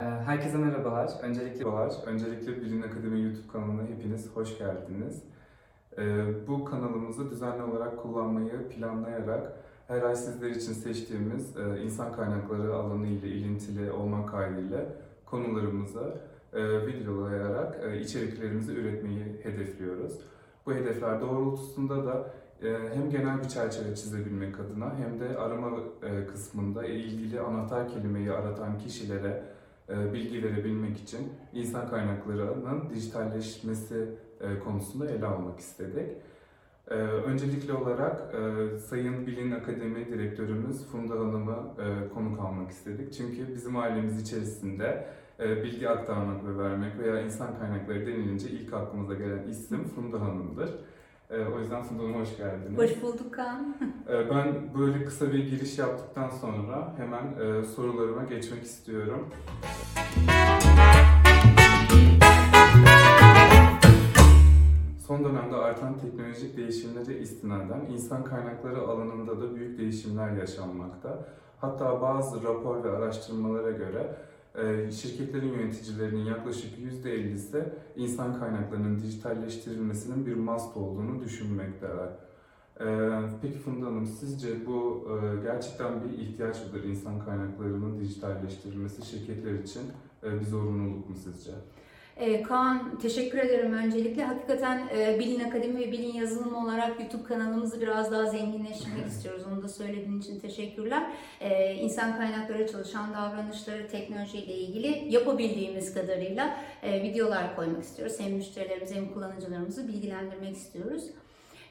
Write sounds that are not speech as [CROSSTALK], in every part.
Ee, Herkese merhabalar. Öncelikle merhabalar. Öncelikle Bilin Akademi YouTube kanalına hepiniz hoş geldiniz. Ee, Bu kanalımızı düzenli olarak kullanmayı planlayarak her ay sizler için seçtiğimiz e, insan kaynakları alanı ile ilintili olmak kaydıyla konularımızı e, videolayarak e, içeriklerimizi üretmeyi hedefliyoruz. Bu hedefler doğrultusunda da hem genel bir çerçeve çizebilmek adına hem de arama kısmında ilgili anahtar kelimeyi aratan kişilere bilgi verebilmek için insan kaynaklarının dijitalleşmesi e, konusunda ele almak istedik. E, Öncelikli olarak e, Sayın Bilin Akademi Direktörümüz Funda Hanım'ı e, konuk almak istedik. Çünkü bizim ailemiz içerisinde e, bilgi aktarmak ve vermek veya insan kaynakları denilince ilk aklımıza gelen isim Funda Hanım'dır. E, O yüzden Hanım hoş geldiniz. Hoş bulduk Kaan. [LAUGHS] Ee, Ben böyle kısa bir giriş yaptıktan sonra hemen e, sorularıma geçmek istiyorum. Son dönemde artan teknolojik değişimlere istinaden insan kaynakları alanında da büyük değişimler yaşanmakta. Hatta bazı rapor ve araştırmalara göre şirketlerin yöneticilerinin yaklaşık %50'si insan kaynaklarının dijitalleştirilmesinin bir must olduğunu düşünmekteler. Ee, Peki Funda Hanım, sizce bu e, gerçekten bir ihtiyaç mıdır insan kaynaklarının dijitalleştirilmesi şirketler için e, bir zorunluluk mu sizce? Ee, Kaan teşekkür ederim öncelikle. Hakikaten e, Bilin Akademi ve Bilin Yazılımı olarak YouTube kanalımızı biraz daha zenginleştirmek [LAUGHS] istiyoruz. Onu da söylediğin için teşekkürler. Ee, insan kaynakları, çalışan davranışları, teknolojiyle ilgili yapabildiğimiz kadarıyla e, videolar koymak istiyoruz. Hem müşterilerimizi hem kullanıcılarımızı bilgilendirmek istiyoruz.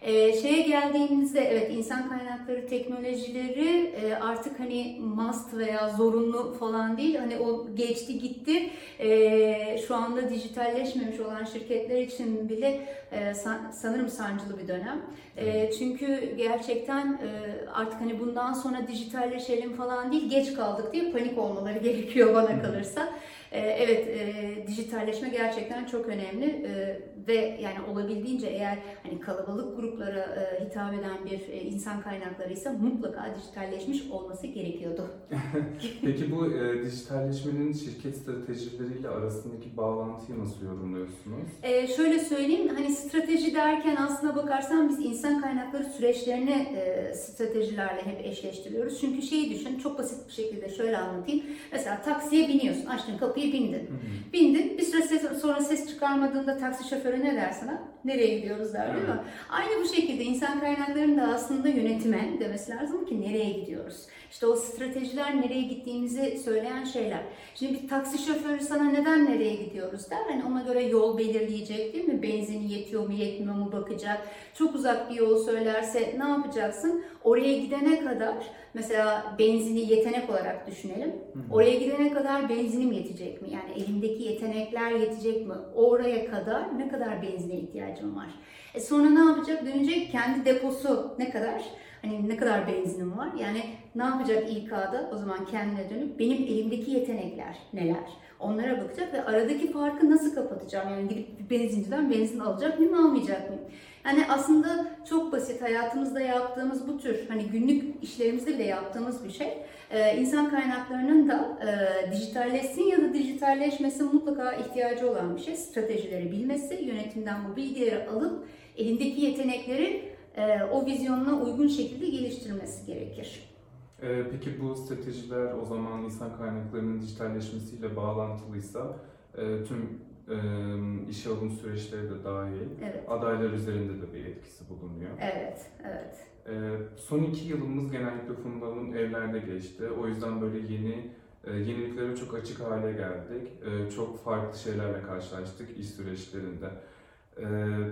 Ee, şeye geldiğimizde evet insan kaynakları teknolojileri e, artık hani must veya zorunlu falan değil hani o geçti gitti. Ee, şu anda dijitalleşmemiş olan şirketler için bile e, san- sanırım sancılı bir dönem. E, çünkü gerçekten e, artık hani bundan sonra dijitalleşelim falan değil geç kaldık diye panik olmaları [LAUGHS] gerekiyor bana kalırsa. E, evet e, dijitalleşme gerçekten çok önemli E, ve yani olabildiğince eğer hani kalabalık gruplara e, hitap eden bir e, insan kaynaklarıysa mutlaka dijitalleşmiş olması gerekiyordu. [LAUGHS] Peki bu e, dijitalleşmenin şirket stratejileriyle arasındaki bağlantıyı nasıl yorumluyorsunuz? Ee, şöyle söyleyeyim, hani strateji derken aslına bakarsan biz insan kaynakları süreçlerini e, stratejilerle hep eşleştiriyoruz. Çünkü şeyi düşün, çok basit bir şekilde şöyle anlatayım. Mesela taksiye biniyorsun, açtın kapıyı bindin. Bindin, bir süre ses- sonra ses çıkarmadığında taksi şoförü ne der sana? Nereye gidiyoruz der değil mi? Aynı bu şekilde insan kaynaklarının da aslında yönetime demesi lazım ki nereye gidiyoruz? İşte o stratejiler nereye gittiğimizi söyleyen şeyler. Şimdi bir taksi şoförü sana neden nereye gidiyoruz der. Hani ona göre yol belirleyecek değil mi? Benzini yetiyor mu yetmiyor mu bakacak. Çok uzak bir yol söylerse ne yapacaksın? Oraya gidene kadar mesela benzini yetenek olarak düşünelim. Oraya gidene kadar benzinim yetecek mi? Yani elimdeki yetenekler yetecek mi? Oraya kadar ne kadar benzine ihtiyacım var? E sonra ne yapacak? Dönecek kendi deposu ne kadar? Hani ne kadar benzinim var? Yani ne yapacak İK'da? O zaman kendine dönüp benim elimdeki yetenekler neler? Onlara bakacak ve aradaki farkı nasıl kapatacağım? Yani gidip bir benzinciden benzin alacak mıyım, almayacak mıyım? Yani aslında çok basit hayatımızda yaptığımız bu tür hani günlük işlerimizde bile yaptığımız bir şey. Ee, insan kaynaklarının da e, dijitalleşsin ya da dijitalleşmesi mutlaka ihtiyacı olan bir şey. Stratejileri bilmesi, yönetimden bu bilgileri alıp elindeki yetenekleri e, o vizyonuna uygun şekilde geliştirmesi gerekir. E, Peki bu stratejiler o zaman insan kaynaklarının dijitalleşmesiyle bağlantılıysa e, tüm e, işe alım süreçleri de dahil Evet, adaylar üzerinde de bir etkisi bulunuyor. evet, evet. Ee, Son iki yılımız genellikle Funda'nın evlerde geçti. O yüzden böyle yeni e, yeniliklere çok açık hale geldik. Ee, Çok farklı şeylerle karşılaştık iş süreçlerinde. Ee,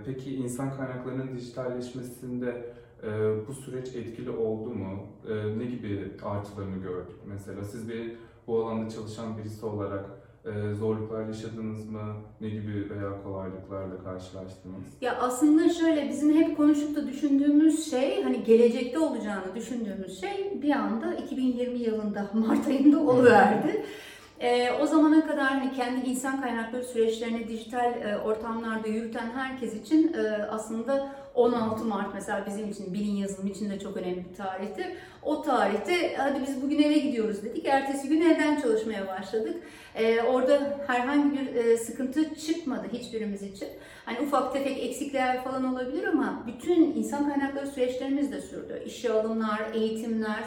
Peki insan kaynaklarının dijitalleşmesinde e, bu süreç etkili oldu mu? Ee, Ne gibi artılarını gördük mesela? Siz bir bu alanda çalışan birisi olarak e, zorluklar yaşadınız mı? Ne gibi veya kolaylıklarla karşılaştınız? Ya aslında şöyle bizim hep konuşup da düşündüğümüz şey hani gelecekte olacağını düşündüğümüz şey bir anda 2020 yılında [LAUGHS] Mart ayında oluverdi. E, o zamana kadar hani kendi insan kaynakları süreçlerini dijital e, ortamlarda yürüten herkes için e, aslında 16 Mart mesela bizim için, bilin yazılımı için de çok önemli bir tarihtir. O tarihte hadi biz bugün eve gidiyoruz dedik. Ertesi gün evden çalışmaya başladık. Ee, orada herhangi bir e, sıkıntı çıkmadı hiçbirimiz için. Hani ufak tefek eksikler falan olabilir ama bütün insan kaynakları süreçlerimiz de sürdü. İşe alımlar, eğitimler,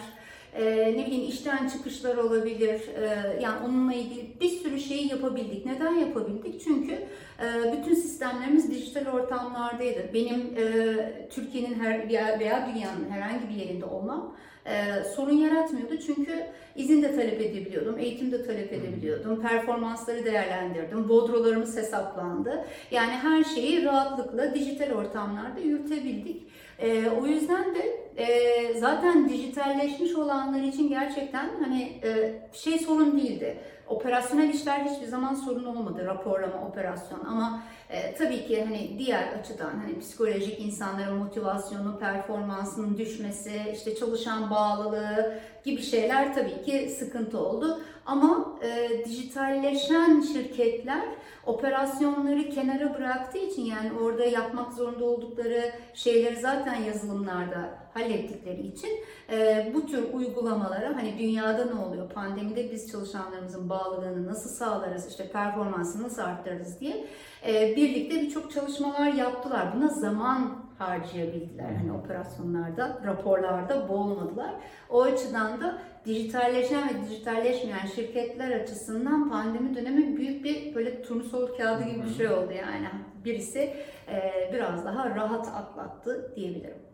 e, ne bileyim işten çıkışlar olabilir. E, yani onunla ilgili bir sürü şeyi yapabildik. Neden yapabildik? Çünkü e, bütün sistemlerimiz dijital ortamlardaydı. Benim e, Türkiye'nin her veya dünyanın herhangi bir yerinde olmam e, sorun yaratmıyordu. Çünkü izin de talep edebiliyordum, eğitim de talep edebiliyordum, performansları değerlendirdim, bodrolarımız hesaplandı. Yani her şeyi rahatlıkla dijital ortamlarda yürütebildik. E, o yüzden de e, zaten dijitalleşmiş olanlar için gerçekten hani e, şey sorun değildi. Operasyonel işler hiçbir zaman sorun olmadı, raporlama, operasyon ama e, tabii ki hani diğer açıdan hani psikolojik insanların motivasyonu, performansının düşmesi, işte çalışan bağlılığı gibi şeyler tabii ki sıkıntı oldu. Ama e, dijitalleşen şirketler operasyonları kenara bıraktığı için yani orada yapmak zorunda oldukları şeyleri zaten yazılımlarda hallettikleri için e, bu tür uygulamalara hani dünyada ne oluyor, pandemide biz çalışanlarımızın bağlılığını nasıl sağlarız, işte performansını nasıl arttırırız diye e, birlikte birçok çalışmalar yaptılar. Buna zaman harcayabildiler. Hani operasyonlarda, raporlarda boğulmadılar. O açıdan da dijitalleşen ve dijitalleşmeyen şirketler açısından pandemi dönemi büyük bir böyle turnusol kağıdı gibi bir şey oldu yani. Birisi e, biraz daha rahat atlattı diyebilirim.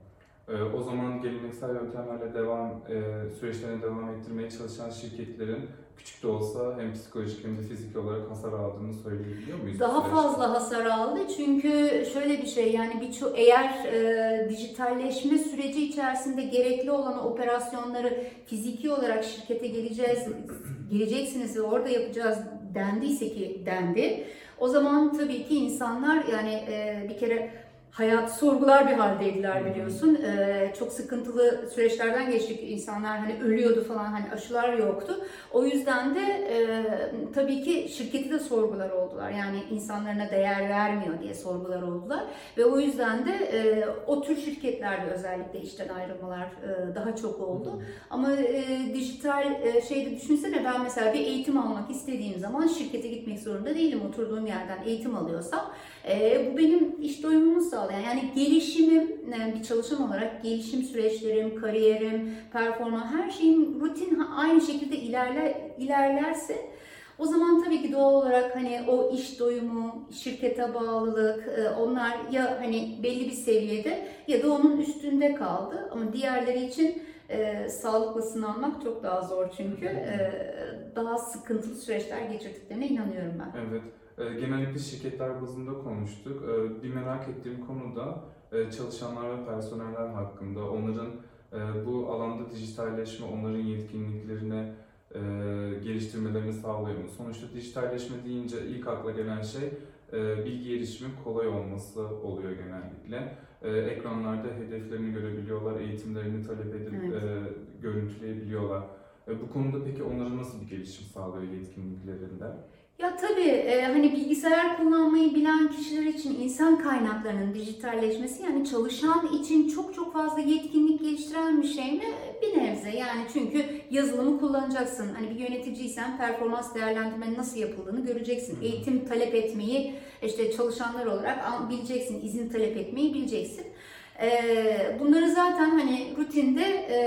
Ee, O zaman geleneksel yöntemlerle devam e, süreçlerine devam ettirmeye çalışan şirketlerin küçük de olsa hem psikolojik hem de fiziki olarak hasar aldığını söyleyebiliyor muyuz? Daha fazla hasar aldı çünkü şöyle bir şey yani birçok eğer e, dijitalleşme süreci içerisinde gerekli olan operasyonları fiziki olarak şirkete geleceğiz geleceksiniz ve orada yapacağız dendiyse ki dendi. O zaman tabii ki insanlar yani e, bir kere hayat sorgular bir haldeydiler biliyorsun. Ee, çok sıkıntılı süreçlerden geçtik. İnsanlar hani ölüyordu falan hani aşılar yoktu. O yüzden de e, tabii ki şirketi de sorgular oldular. Yani insanlarına değer vermiyor diye sorgular oldular. Ve o yüzden de e, o tür şirketlerde özellikle işten ayrılmalar e, daha çok oldu. Ama e, dijital e, şeyde düşünsene ben mesela bir eğitim almak istediğim zaman şirkete gitmek zorunda değilim. Oturduğum yerden eğitim alıyorsam e, bu benim iş doyumumu sağlayan yani gelişimim yani bir çalışan olarak gelişim süreçlerim, kariyerim, performans her şeyim rutin aynı şekilde ilerler ilerlerse o zaman tabii ki doğal olarak hani o iş doyumu, şirkete bağlılık e, onlar ya hani belli bir seviyede ya da onun üstünde kaldı. Ama diğerleri için e, sağlıklı sınanmak çok daha zor çünkü e, daha sıkıntılı süreçler geçirdiklerine inanıyorum ben. Evet. E, Genellikle şirketler bazında konuştuk. E, Bir merak ettiğim konu da e, çalışanlar ve personeller hakkında. Onların bu alanda dijitalleşme, onların yetkinliklerini e, geliştirmelerini sağlıyor mu? Sonuçta dijitalleşme deyince ilk akla gelen şey bilgi erişimin kolay olması oluyor genellikle. Ekranlarda hedeflerini görebiliyorlar, eğitimlerini talep edip Evet. görüntüleyebiliyorlar. Bu konuda peki onlara nasıl bir gelişim sağlıyor yetkinliklerinde? Ya tabii e, hani bilgisayar kullanmayı bilen kişiler için insan kaynaklarının dijitalleşmesi yani çalışan için çok çok fazla yetkinlik geliştiren bir şey mi? Bir nebze yani çünkü yazılımı kullanacaksın. Hani bir yöneticiysen performans değerlendirmenin nasıl yapıldığını göreceksin. Eğitim talep etmeyi işte çalışanlar olarak bileceksin. izin talep etmeyi bileceksin. E, Bunları zaten hani rutinde e,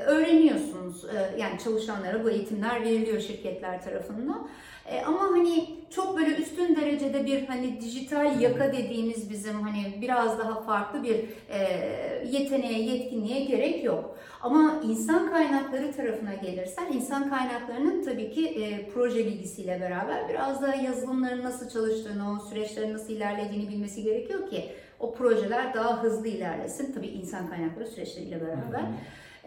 öğreniyorsunuz. E, Yani çalışanlara bu eğitimler veriliyor şirketler tarafından. E, ama hani çok böyle üstün derecede bir hani dijital yaka dediğimiz bizim hani biraz daha farklı bir e, yeteneğe, yetkinliğe gerek yok. Ama insan kaynakları tarafına gelirsen insan kaynaklarının tabii ki e, proje bilgisiyle beraber biraz da yazılımların nasıl çalıştığını, o süreçlerin nasıl ilerlediğini bilmesi gerekiyor ki o projeler daha hızlı ilerlesin. Tabii insan kaynakları süreçleriyle beraber.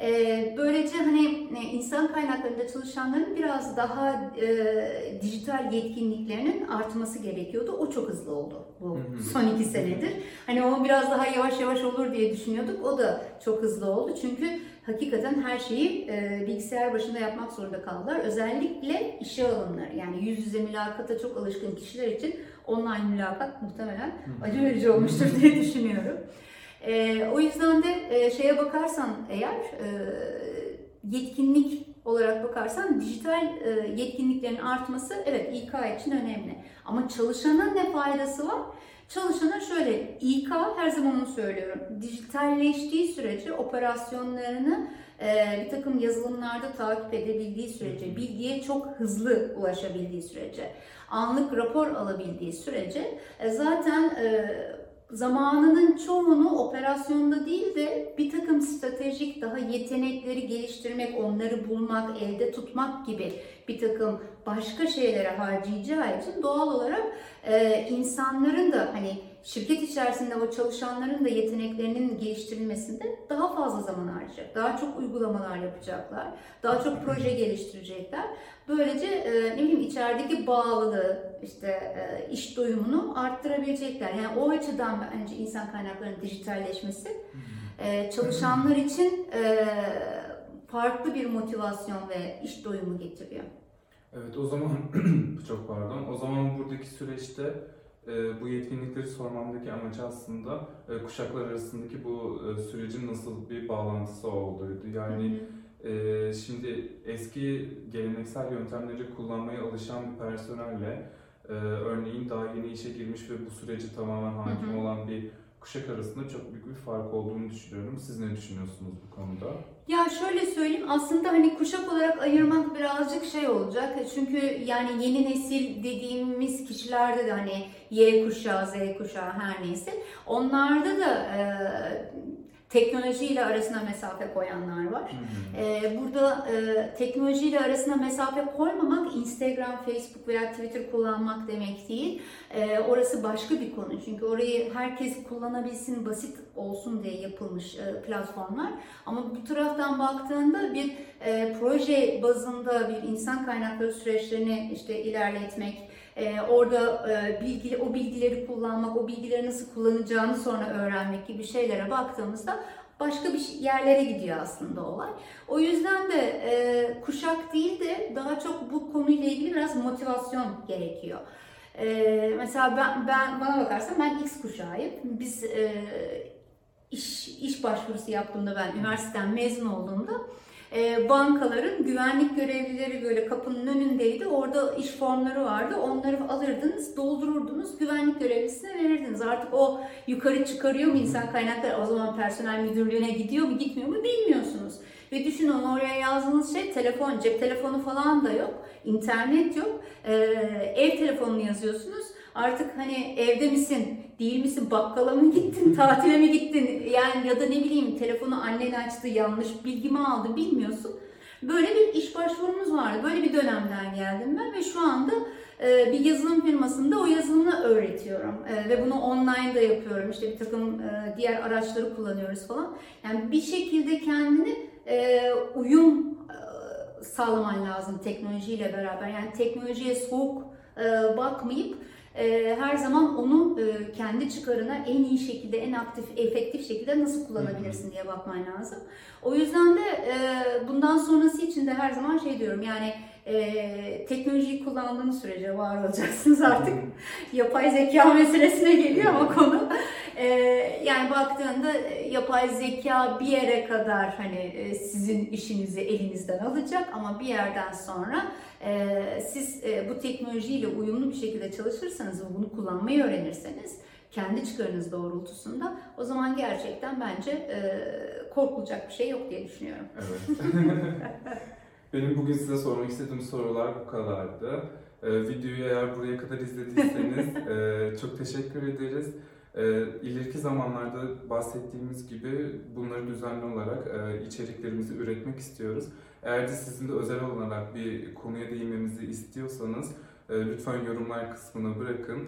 Ee, böylece hani e, insan kaynaklarında çalışanların biraz daha e, dijital yetkinliklerinin artması gerekiyordu. O çok hızlı oldu bu Hı hı. son iki senedir. Hani o biraz daha yavaş yavaş olur diye düşünüyorduk. O da çok hızlı oldu. Çünkü hakikaten her şeyi e, bilgisayar başında yapmak zorunda kaldılar. Özellikle işe alımları yani yüz yüze mülakata çok alışkın kişiler için online mülakat muhtemelen acı verici olmuştur diye [LAUGHS] düşünüyorum. E, o yüzden de e, şeye bakarsan eğer e, yetkinlik olarak bakarsan dijital e, yetkinliklerin artması evet İK için önemli. Ama çalışana ne faydası var? Çalışana şöyle, İK her zaman onu söylüyorum. Dijitalleştiği sürece operasyonlarını e, bir takım yazılımlarda takip edebildiği sürece, bilgiye çok hızlı ulaşabildiği sürece, anlık rapor alabildiği sürece e, zaten zamanının çoğunu operasyonda değil de bir takım stratejik daha yetenekleri geliştirmek, onları bulmak, elde tutmak gibi bir takım başka şeylere harcayacağı için doğal olarak e, insanların da hani şirket içerisinde o çalışanların da yeteneklerinin geliştirilmesinde daha fazla zaman harcayacak. Daha çok uygulamalar yapacaklar. Daha çok proje geliştirecekler. Böylece e, ne bileyim içerideki bağlılığı, işte e, iş doyumunu arttırabilecekler. Yani o açıdan bence insan kaynaklarının dijitalleşmesi e, çalışanlar için farklı bir motivasyon ve iş doyumu getiriyor. Evet o zaman [CLEARS THROAT] çok pardon. O zaman buradaki süreçte bu yetkinlikleri sormamdaki amacı aslında e, kuşaklar arasındaki bu e, sürecin nasıl bir bağlantısı olduğuydu. Yani e, şimdi eski geleneksel yöntemleri kullanmaya alışan bir personelle örneğin daha yeni işe girmiş ve bu süreci tamamen hakim Hı hı. olan bir kuşak arasında çok büyük bir fark olduğunu düşünüyorum. Siz ne düşünüyorsunuz bu konuda? Ya şöyle söyleyeyim aslında hani kuşak olarak ayırmak birazcık şey olacak. Çünkü yani yeni nesil dediğimiz kişilerde de hani Y kuşağı, Z kuşağı her neyse onlarda da e, teknolojiyle arasına mesafe koyanlar var. Ee, burada e, teknolojiyle arasına mesafe koymamak Instagram, Facebook veya Twitter kullanmak demek değil. Ee, orası başka bir konu. Çünkü orayı herkes kullanabilsin, basit olsun diye yapılmış e, platformlar. Ama bu taraftan baktığında bir e, proje bazında bir insan kaynakları süreçlerini işte ilerletmek, e, orada e, bilgi, o bilgileri kullanmak, o bilgileri nasıl kullanacağını sonra öğrenmek gibi şeylere baktığımızda başka bir şey- yerlere gidiyor aslında olay. O yüzden de e, kuşak değil de daha çok bu konuyla ilgili biraz motivasyon gerekiyor. E, mesela ben, ben bana bakarsan ben X kuşağıyım. Biz e, iş iş başvurusu yaptığımda ben üniversiteden mezun olduğumda e, bankaların güvenlik görevlileri böyle kapının önündeydi. Orada iş formları vardı. Onları alırdınız, doldururdunuz, güvenlik görevlisine verirdiniz. Artık o yukarı çıkarıyor mu insan kaynakları? O zaman personel müdürlüğüne gidiyor mu, gitmiyor mu bilmiyorsunuz. Ve düşünün oraya yazdığınız şey telefon, cep telefonu falan da yok. internet yok. E, ev telefonunu yazıyorsunuz. Artık hani evde misin, değil misin, bakkala mı gittin, [LAUGHS] tatile mi gittin, yani ya da ne bileyim telefonu annen açtı, yanlış bilgimi aldı bilmiyorsun. Böyle bir iş başvurumuz vardı. Böyle bir dönemden geldim ben ve şu anda e, bir yazılım firmasında o yazılımı öğretiyorum. E, ve bunu online da yapıyorum. İşte bir takım e, diğer araçları kullanıyoruz falan. Yani bir şekilde kendini uyum sağlaman lazım teknolojiyle beraber. Yani teknolojiye soğuk bakmayıp e, her zaman onu e, kendi çıkarına en iyi şekilde, en aktif, efektif şekilde nasıl kullanabilirsin diye bakman lazım. O yüzden de e, bundan sonrası için de her zaman şey diyorum yani e, teknolojiyi kullandığınız sürece var olacaksınız artık. [LAUGHS] Yapay zeka meselesine geliyor ama konu. E, yani baktığında e, yapay zeka bir yere kadar hani e, sizin işinizi elinizden alacak ama bir yerden sonra e, siz e, bu teknolojiyle uyumlu bir şekilde çalışırsanız ve bunu kullanmayı öğrenirseniz kendi çıkarınız doğrultusunda o zaman gerçekten bence e, korkulacak bir şey yok diye düşünüyorum. Evet. [LAUGHS] Benim bugün size sormak istediğim sorular bu kadardı. Ee, videoyu eğer buraya kadar izlediyseniz [LAUGHS] e, çok teşekkür ederiz. E, ileriki zamanlarda bahsettiğimiz gibi bunları düzenli olarak e, içeriklerimizi üretmek istiyoruz. Eğer de sizin de özel olarak bir konuya değinmemizi istiyorsanız e, lütfen yorumlar kısmına bırakın.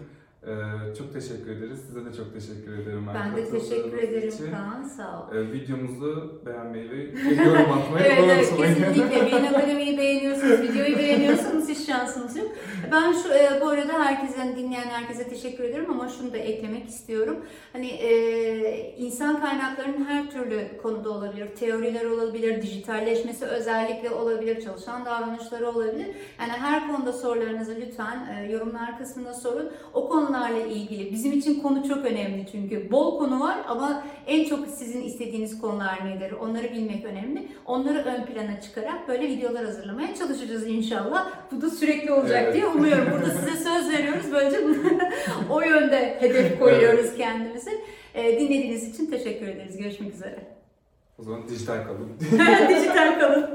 Ee, çok teşekkür ederiz. Size de çok teşekkür ederim. Ben de teşekkür ederim için. Kaan, sağ ol. Ee, videomuzu beğenmeyi ve [LAUGHS] yorum atmayı Evet, evet kesinlikle. [LAUGHS] Beyin Akademi'yi beğeniyorsunuz, videoyu beğeniyorsanız hiç şansınız yok. Ben şu e, bu arada herkesin dinleyen herkese teşekkür ederim ama şunu da eklemek istiyorum. Hani e, insan kaynaklarının her türlü konuda olabilir. Teoriler olabilir, dijitalleşmesi özellikle olabilir, çalışan davranışları olabilir. Yani her konuda sorularınızı lütfen e, yorumlar kısmına sorun. O konularla ilgili bizim için konu çok önemli çünkü bol konu var ama en çok sizin istediğiniz konular nedir? Onları bilmek önemli. Onları ön plana çıkarak böyle videolar hazırlamaya çalışacağız inşallah. Bu da sürekli olacak Evet. diye umuyorum. Burada size söz veriyoruz. Böylece [LAUGHS] o yönde hedef koyuyoruz kendimize. Ee, dinlediğiniz için teşekkür ederiz. Görüşmek üzere. O zaman dijital kalın. [LAUGHS] [LAUGHS] Dijital kalın.